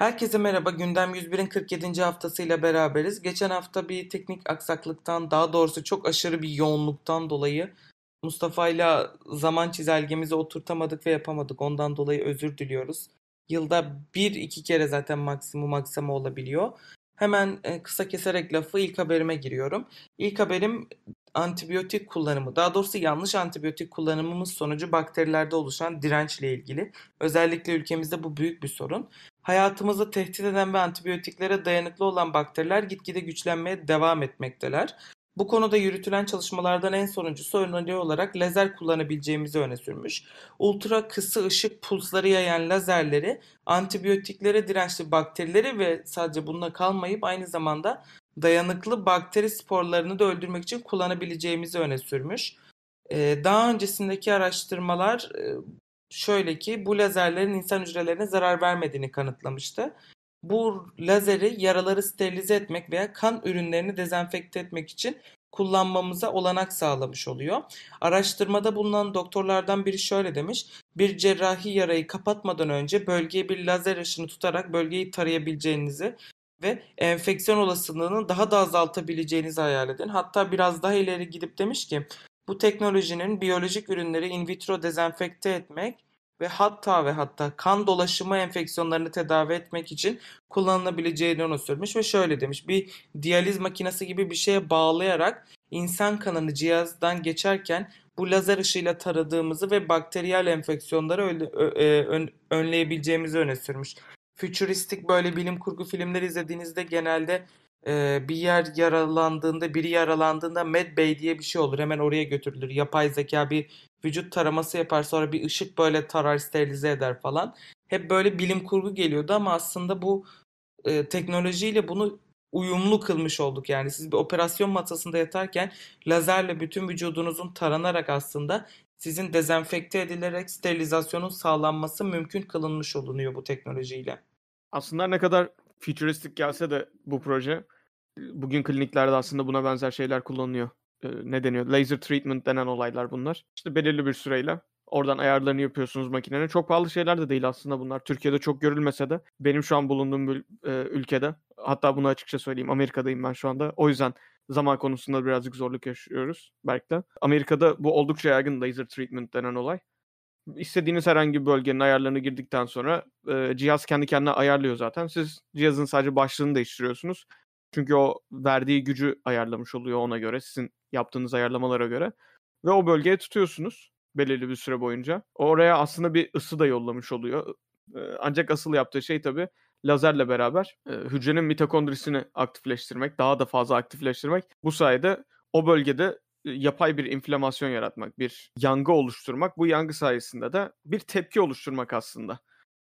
Herkese merhaba. Gündem 101'in 47. haftasıyla beraberiz. Geçen hafta bir teknik aksaklıktan, daha doğrusu çok aşırı bir yoğunluktan dolayı Mustafa'yla zaman çizelgemizi oturtamadık ve yapamadık. Ondan dolayı özür diliyoruz. Yılda bir iki kere zaten maksimum maksimum olabiliyor. Hemen e, kısa keserek lafı ilk haberime giriyorum. İlk haberim antibiyotik kullanımı, daha doğrusu yanlış antibiyotik kullanımımız sonucu bakterilerde oluşan dirençle ilgili. Özellikle ülkemizde bu büyük bir sorun. Hayatımızı tehdit eden ve antibiyotiklere dayanıklı olan bakteriler gitgide güçlenmeye devam etmekteler. Bu konuda yürütülen çalışmalardan en sonuncusu öneri olarak lazer kullanabileceğimizi öne sürmüş. Ultra kısa ışık pulsları yayan lazerleri antibiyotiklere dirençli bakterileri ve sadece bununla kalmayıp aynı zamanda dayanıklı bakteri sporlarını da öldürmek için kullanabileceğimizi öne sürmüş. Ee, daha öncesindeki araştırmalar e, şöyle ki bu lazerlerin insan hücrelerine zarar vermediğini kanıtlamıştı. Bu lazeri yaraları sterilize etmek veya kan ürünlerini dezenfekte etmek için kullanmamıza olanak sağlamış oluyor. Araştırmada bulunan doktorlardan biri şöyle demiş. Bir cerrahi yarayı kapatmadan önce bölgeye bir lazer ışını tutarak bölgeyi tarayabileceğinizi ve enfeksiyon olasılığını daha da azaltabileceğinizi hayal edin. Hatta biraz daha ileri gidip demiş ki bu teknolojinin biyolojik ürünleri in vitro dezenfekte etmek ve hatta ve hatta kan dolaşımı enfeksiyonlarını tedavi etmek için kullanılabileceğini onu sürmüş ve şöyle demiş. Bir diyaliz makinesi gibi bir şeye bağlayarak insan kanını cihazdan geçerken bu lazer ışığıyla taradığımızı ve bakteriyel enfeksiyonları e, önleyebileceğimizi öne sürmüş. Futuristik böyle bilim kurgu filmleri izlediğinizde genelde e, bir yer yaralandığında, biri yaralandığında Med Bay diye bir şey olur. Hemen oraya götürülür. Yapay zeka bir vücut taraması yapar sonra bir ışık böyle tarar sterilize eder falan. Hep böyle bilim kurgu geliyordu ama aslında bu e, teknolojiyle bunu uyumlu kılmış olduk. Yani siz bir operasyon masasında yatarken lazerle bütün vücudunuzun taranarak aslında sizin dezenfekte edilerek sterilizasyonun sağlanması mümkün kılınmış olunuyor bu teknolojiyle. Aslında ne kadar futuristik gelse de bu proje bugün kliniklerde aslında buna benzer şeyler kullanılıyor. Ee, ne deniyor? Laser treatment denen olaylar bunlar. İşte belirli bir süreyle oradan ayarlarını yapıyorsunuz makinenin. Çok pahalı şeyler de değil aslında bunlar. Türkiye'de çok görülmese de benim şu an bulunduğum ülkede hatta bunu açıkça söyleyeyim Amerika'dayım ben şu anda. O yüzden zaman konusunda birazcık zorluk yaşıyoruz belki Amerika'da bu oldukça yaygın laser treatment denen olay. İstediğiniz herhangi bir bölgenin ayarlarını girdikten sonra e, cihaz kendi kendine ayarlıyor zaten. Siz cihazın sadece başlığını değiştiriyorsunuz. Çünkü o verdiği gücü ayarlamış oluyor ona göre, sizin yaptığınız ayarlamalara göre. Ve o bölgeye tutuyorsunuz belirli bir süre boyunca. Oraya aslında bir ısı da yollamış oluyor. Ancak asıl yaptığı şey tabii lazerle beraber hücrenin mitokondrisini aktifleştirmek, daha da fazla aktifleştirmek. Bu sayede o bölgede yapay bir inflamasyon yaratmak, bir yangı oluşturmak. Bu yangı sayesinde de bir tepki oluşturmak aslında.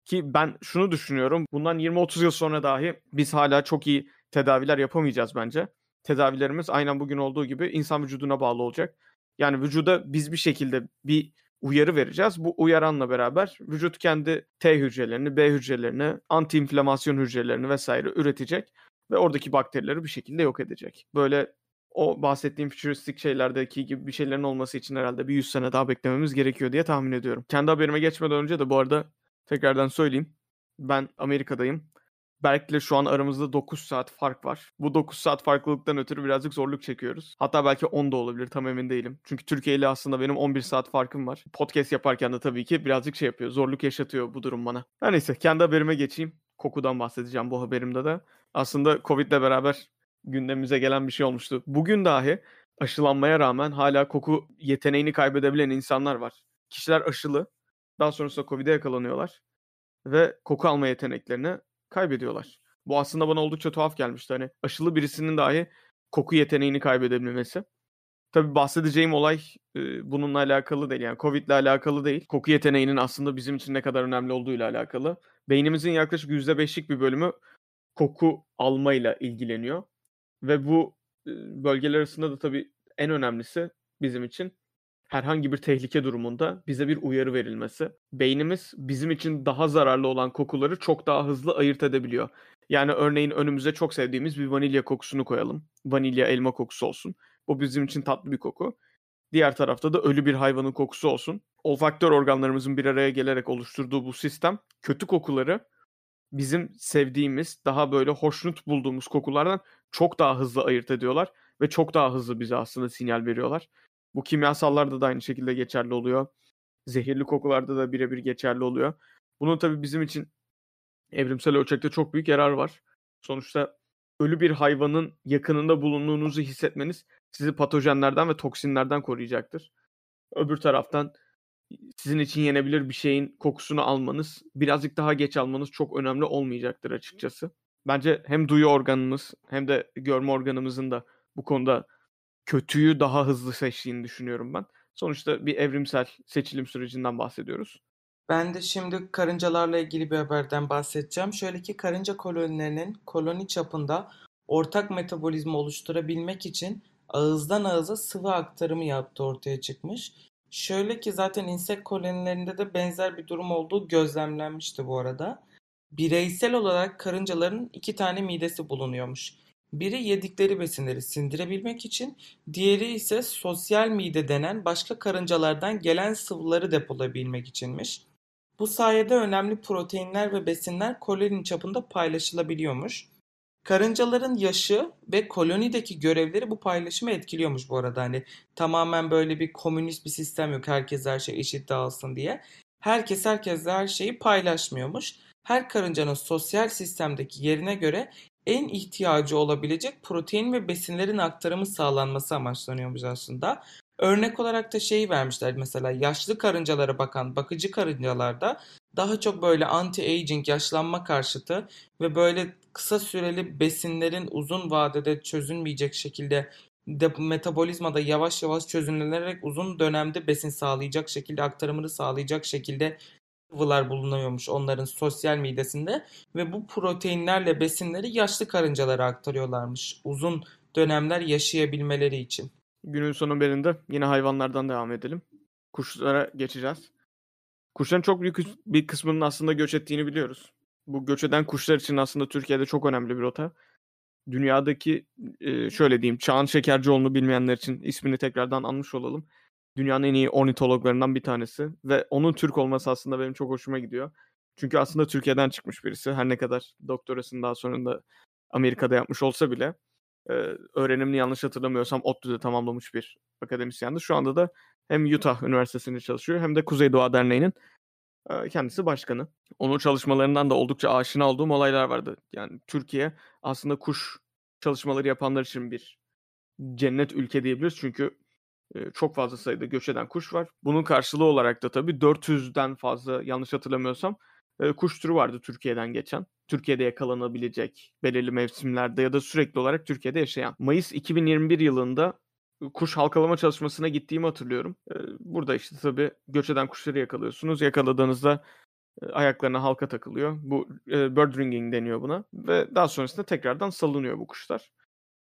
Ki ben şunu düşünüyorum. Bundan 20-30 yıl sonra dahi biz hala çok iyi tedaviler yapamayacağız bence. Tedavilerimiz aynen bugün olduğu gibi insan vücuduna bağlı olacak. Yani vücuda biz bir şekilde bir uyarı vereceğiz. Bu uyaranla beraber vücut kendi T hücrelerini, B hücrelerini, anti-inflamasyon hücrelerini vesaire üretecek ve oradaki bakterileri bir şekilde yok edecek. Böyle o bahsettiğim futuristik şeylerdeki gibi bir şeylerin olması için herhalde bir 100 sene daha beklememiz gerekiyor diye tahmin ediyorum. Kendi haberime geçmeden önce de bu arada tekrardan söyleyeyim. Ben Amerika'dayım. Berk'le şu an aramızda 9 saat fark var. Bu 9 saat farklılıktan ötürü birazcık zorluk çekiyoruz. Hatta belki 10 da olabilir tam emin değilim. Çünkü Türkiye ile aslında benim 11 saat farkım var. Podcast yaparken de tabii ki birazcık şey yapıyor. Zorluk yaşatıyor bu durum bana. Her neyse kendi haberime geçeyim. Kokudan bahsedeceğim bu haberimde de. Aslında Covid ile beraber gündemimize gelen bir şey olmuştu. Bugün dahi aşılanmaya rağmen hala koku yeteneğini kaybedebilen insanlar var. Kişiler aşılı, daha sonrasında Covid'e yakalanıyorlar ve koku alma yeteneklerini kaybediyorlar. Bu aslında bana oldukça tuhaf gelmişti. Hani aşılı birisinin dahi koku yeteneğini kaybedebilmesi. Tabi bahsedeceğim olay e, bununla alakalı değil. Yani Covid ile alakalı değil. Koku yeteneğinin aslında bizim için ne kadar önemli olduğuyla alakalı. Beynimizin yaklaşık %5'lik bir bölümü koku almayla ilgileniyor. Ve bu bölgeler arasında da tabii en önemlisi bizim için herhangi bir tehlike durumunda bize bir uyarı verilmesi. Beynimiz bizim için daha zararlı olan kokuları çok daha hızlı ayırt edebiliyor. Yani örneğin önümüze çok sevdiğimiz bir vanilya kokusunu koyalım. Vanilya elma kokusu olsun. Bu bizim için tatlı bir koku. Diğer tarafta da ölü bir hayvanın kokusu olsun. Olfaktör organlarımızın bir araya gelerek oluşturduğu bu sistem kötü kokuları bizim sevdiğimiz, daha böyle hoşnut bulduğumuz kokulardan çok daha hızlı ayırt ediyorlar ve çok daha hızlı bize aslında sinyal veriyorlar. Bu kimyasallarda da aynı şekilde geçerli oluyor. Zehirli kokularda da birebir geçerli oluyor. Bunun tabii bizim için evrimsel ölçekte çok büyük yarar var. Sonuçta ölü bir hayvanın yakınında bulunduğunuzu hissetmeniz sizi patojenlerden ve toksinlerden koruyacaktır. Öbür taraftan sizin için yenebilir bir şeyin kokusunu almanız, birazcık daha geç almanız çok önemli olmayacaktır açıkçası. Bence hem duyu organımız hem de görme organımızın da bu konuda kötüyü daha hızlı seçtiğini düşünüyorum ben. Sonuçta bir evrimsel seçilim sürecinden bahsediyoruz. Ben de şimdi karıncalarla ilgili bir haberden bahsedeceğim. Şöyle ki karınca kolonilerinin koloni çapında ortak metabolizma oluşturabilmek için ağızdan ağıza sıvı aktarımı yaptığı ortaya çıkmış. Şöyle ki zaten insek kolonilerinde de benzer bir durum olduğu gözlemlenmişti bu arada. Bireysel olarak karıncaların iki tane midesi bulunuyormuş. Biri yedikleri besinleri sindirebilmek için, diğeri ise sosyal mide denen başka karıncalardan gelen sıvıları depolayabilmek içinmiş. Bu sayede önemli proteinler ve besinler koloni çapında paylaşılabiliyormuş. Karıncaların yaşı ve kolonideki görevleri bu paylaşımı etkiliyormuş bu arada. Hani tamamen böyle bir komünist bir sistem yok. Herkes her şey eşit dağılsın diye. Herkes herkesle her şeyi paylaşmıyormuş. Her karıncanın sosyal sistemdeki yerine göre en ihtiyacı olabilecek protein ve besinlerin aktarımı sağlanması amaçlanıyormuş aslında. Örnek olarak da şeyi vermişler mesela yaşlı karıncalara bakan bakıcı karıncalarda daha çok böyle anti-aging yaşlanma karşıtı ve böyle kısa süreli besinlerin uzun vadede çözülmeyecek şekilde de metabolizmada yavaş yavaş çözümlenerek uzun dönemde besin sağlayacak şekilde aktarımını sağlayacak şekilde sıvılar bulunuyormuş onların sosyal midesinde ve bu proteinlerle besinleri yaşlı karıncalara aktarıyorlarmış uzun dönemler yaşayabilmeleri için. Günün sonu belinde yine hayvanlardan devam edelim. Kuşlara geçeceğiz. Kuşların çok büyük bir kısmının aslında göç ettiğini biliyoruz. Bu göç eden kuşlar için aslında Türkiye'de çok önemli bir rota. Dünyadaki şöyle diyeyim Çağan Şekercioğlu'nu bilmeyenler için ismini tekrardan anmış olalım. Dünyanın en iyi ornitologlarından bir tanesi ve onun Türk olması aslında benim çok hoşuma gidiyor. Çünkü aslında Türkiye'den çıkmış birisi. Her ne kadar doktorasını daha sonunda Amerika'da yapmış olsa bile öğrenimini yanlış hatırlamıyorsam ODTÜ'de tamamlamış bir akademisyendi. Şu anda da hem Utah Üniversitesi'nde çalışıyor hem de Kuzey Doğa Derneği'nin kendisi başkanı. Onun çalışmalarından da oldukça aşina olduğum olaylar vardı. Yani Türkiye aslında kuş çalışmaları yapanlar için bir cennet ülke diyebiliriz. Çünkü çok fazla sayıda göç eden kuş var. Bunun karşılığı olarak da tabii 400'den fazla yanlış hatırlamıyorsam kuş türü vardı Türkiye'den geçen. Türkiye'de yakalanabilecek belirli mevsimlerde ya da sürekli olarak Türkiye'de yaşayan. Mayıs 2021 yılında kuş halkalama çalışmasına gittiğimi hatırlıyorum. Burada işte tabii göç eden kuşları yakalıyorsunuz. Yakaladığınızda ayaklarına halka takılıyor. Bu bird ringing deniyor buna. Ve daha sonrasında tekrardan salınıyor bu kuşlar.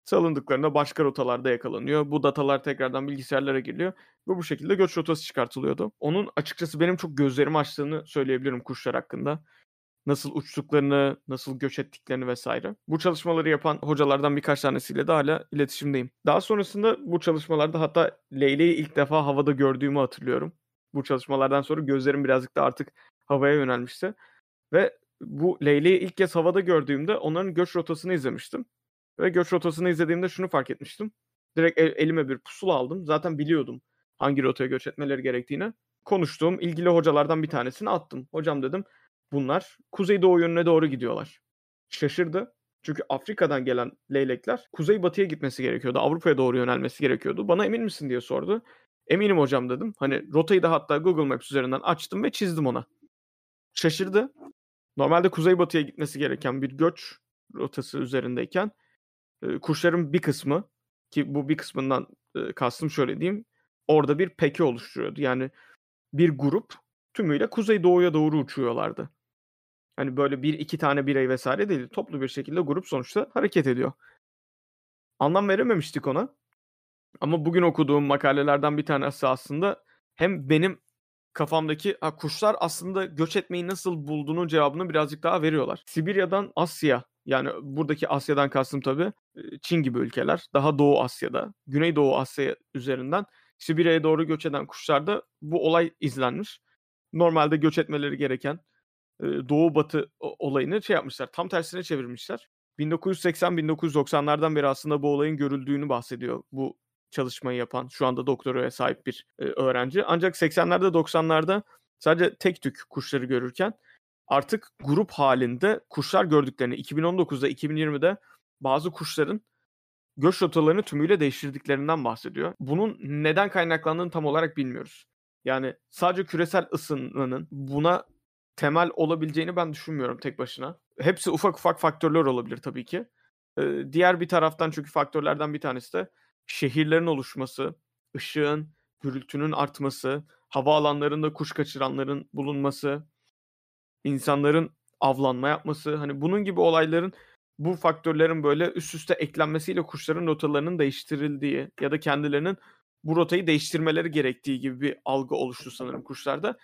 Salındıklarında başka rotalarda yakalanıyor. Bu datalar tekrardan bilgisayarlara geliyor ve bu şekilde göç rotası çıkartılıyordu. Onun açıkçası benim çok gözlerimi açtığını söyleyebilirim kuşlar hakkında. Nasıl uçtuklarını, nasıl göç ettiklerini vesaire. Bu çalışmaları yapan hocalardan birkaç tanesiyle de hala iletişimdeyim. Daha sonrasında bu çalışmalarda hatta Leyle'yi ilk defa havada gördüğümü hatırlıyorum. Bu çalışmalardan sonra gözlerim birazcık da artık havaya yönelmişti. Ve bu Leyle'yi ilk kez havada gördüğümde onların göç rotasını izlemiştim. Ve göç rotasını izlediğimde şunu fark etmiştim. Direkt el, elime bir pusula aldım. Zaten biliyordum hangi rotaya göç etmeleri gerektiğini. Konuştuğum ilgili hocalardan bir tanesini attım. Hocam dedim bunlar kuzeydoğu yönüne doğru gidiyorlar. Şaşırdı. Çünkü Afrika'dan gelen leylekler kuzeybatıya gitmesi gerekiyordu. Avrupa'ya doğru yönelmesi gerekiyordu. Bana emin misin diye sordu. Eminim hocam dedim. Hani rotayı da hatta Google Maps üzerinden açtım ve çizdim ona. Şaşırdı. Normalde kuzeybatıya gitmesi gereken bir göç rotası üzerindeyken kuşların bir kısmı ki bu bir kısmından kastım şöyle diyeyim. Orada bir peki oluşturuyordu. Yani bir grup tümüyle kuzey doğuya doğru uçuyorlardı. Hani böyle bir iki tane birey vesaire değil. Toplu bir şekilde grup sonuçta hareket ediyor. Anlam verememiştik ona. Ama bugün okuduğum makalelerden bir tanesi aslında hem benim kafamdaki ha, kuşlar aslında göç etmeyi nasıl bulduğunun cevabını birazcık daha veriyorlar. Sibirya'dan Asya yani buradaki Asya'dan kastım tabii Çin gibi ülkeler. Daha Doğu Asya'da, Güneydoğu Asya üzerinden Sibirya'ya doğru göç eden kuşlarda bu olay izlenmiş. Normalde göç etmeleri gereken Doğu Batı olayını şey yapmışlar. Tam tersine çevirmişler. 1980-1990'lardan beri aslında bu olayın görüldüğünü bahsediyor bu çalışmayı yapan şu anda doktoraya sahip bir öğrenci. Ancak 80'lerde 90'larda sadece tek tük kuşları görürken artık grup halinde kuşlar gördüklerini 2019'da 2020'de bazı kuşların göç rotalarını tümüyle değiştirdiklerinden bahsediyor. Bunun neden kaynaklandığını tam olarak bilmiyoruz. Yani sadece küresel ısınmanın buna temel olabileceğini ben düşünmüyorum tek başına. Hepsi ufak ufak faktörler olabilir tabii ki. Ee, diğer bir taraftan çünkü faktörlerden bir tanesi de şehirlerin oluşması, ışığın, gürültünün artması, hava alanlarında kuş kaçıranların bulunması, insanların avlanma yapması, hani bunun gibi olayların bu faktörlerin böyle üst üste eklenmesiyle kuşların rotalarının değiştirildiği ya da kendilerinin bu rotayı değiştirmeleri gerektiği gibi bir algı oluştu sanırım kuşlarda.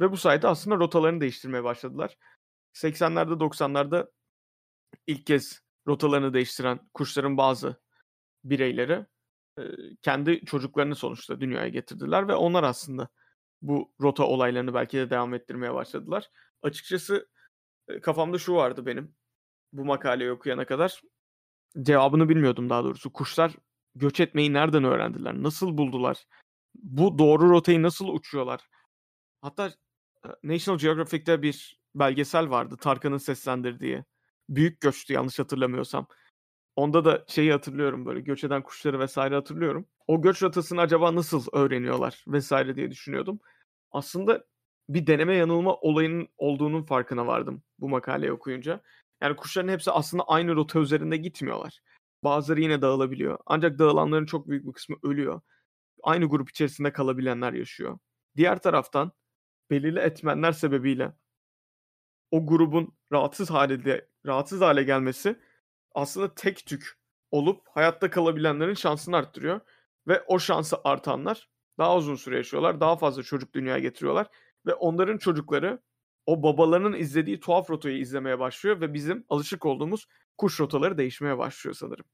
Ve bu sayede aslında rotalarını değiştirmeye başladılar. 80'lerde 90'larda ilk kez rotalarını değiştiren kuşların bazı bireyleri kendi çocuklarını sonuçta dünyaya getirdiler ve onlar aslında bu rota olaylarını belki de devam ettirmeye başladılar. Açıkçası kafamda şu vardı benim bu makaleyi okuyana kadar. Cevabını bilmiyordum daha doğrusu. Kuşlar göç etmeyi nereden öğrendiler? Nasıl buldular? Bu doğru rotayı nasıl uçuyorlar? Hatta National Geographic'te bir belgesel vardı Tarkan'ın seslendirdiği. Büyük göçtü yanlış hatırlamıyorsam. Onda da şeyi hatırlıyorum böyle göç eden kuşları vesaire hatırlıyorum. O göç rotasını acaba nasıl öğreniyorlar vesaire diye düşünüyordum. Aslında bir deneme yanılma olayının olduğunun farkına vardım bu makaleyi okuyunca. Yani kuşların hepsi aslında aynı rota üzerinde gitmiyorlar. Bazıları yine dağılabiliyor. Ancak dağılanların çok büyük bir kısmı ölüyor. Aynı grup içerisinde kalabilenler yaşıyor. Diğer taraftan belirli etmenler sebebiyle o grubun rahatsız hale rahatsız hale gelmesi aslında tek tük olup hayatta kalabilenlerin şansını arttırıyor ve o şansı artanlar daha uzun süre yaşıyorlar, daha fazla çocuk dünyaya getiriyorlar ve onların çocukları o babalarının izlediği tuhaf rotayı izlemeye başlıyor ve bizim alışık olduğumuz kuş rotaları değişmeye başlıyor sanırım.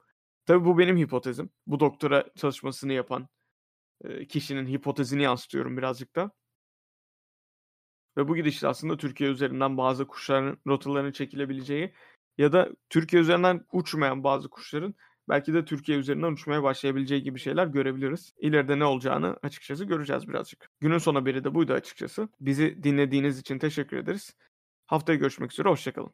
Tabii bu benim hipotezim. Bu doktora çalışmasını yapan e, kişinin hipotezini yansıtıyorum birazcık da. Ve bu gidişle aslında Türkiye üzerinden bazı kuşların rotalarının çekilebileceği ya da Türkiye üzerinden uçmayan bazı kuşların belki de Türkiye üzerinden uçmaya başlayabileceği gibi şeyler görebiliriz. İleride ne olacağını açıkçası göreceğiz birazcık. Günün son haberi de buydu açıkçası. Bizi dinlediğiniz için teşekkür ederiz. Haftaya görüşmek üzere, hoşçakalın.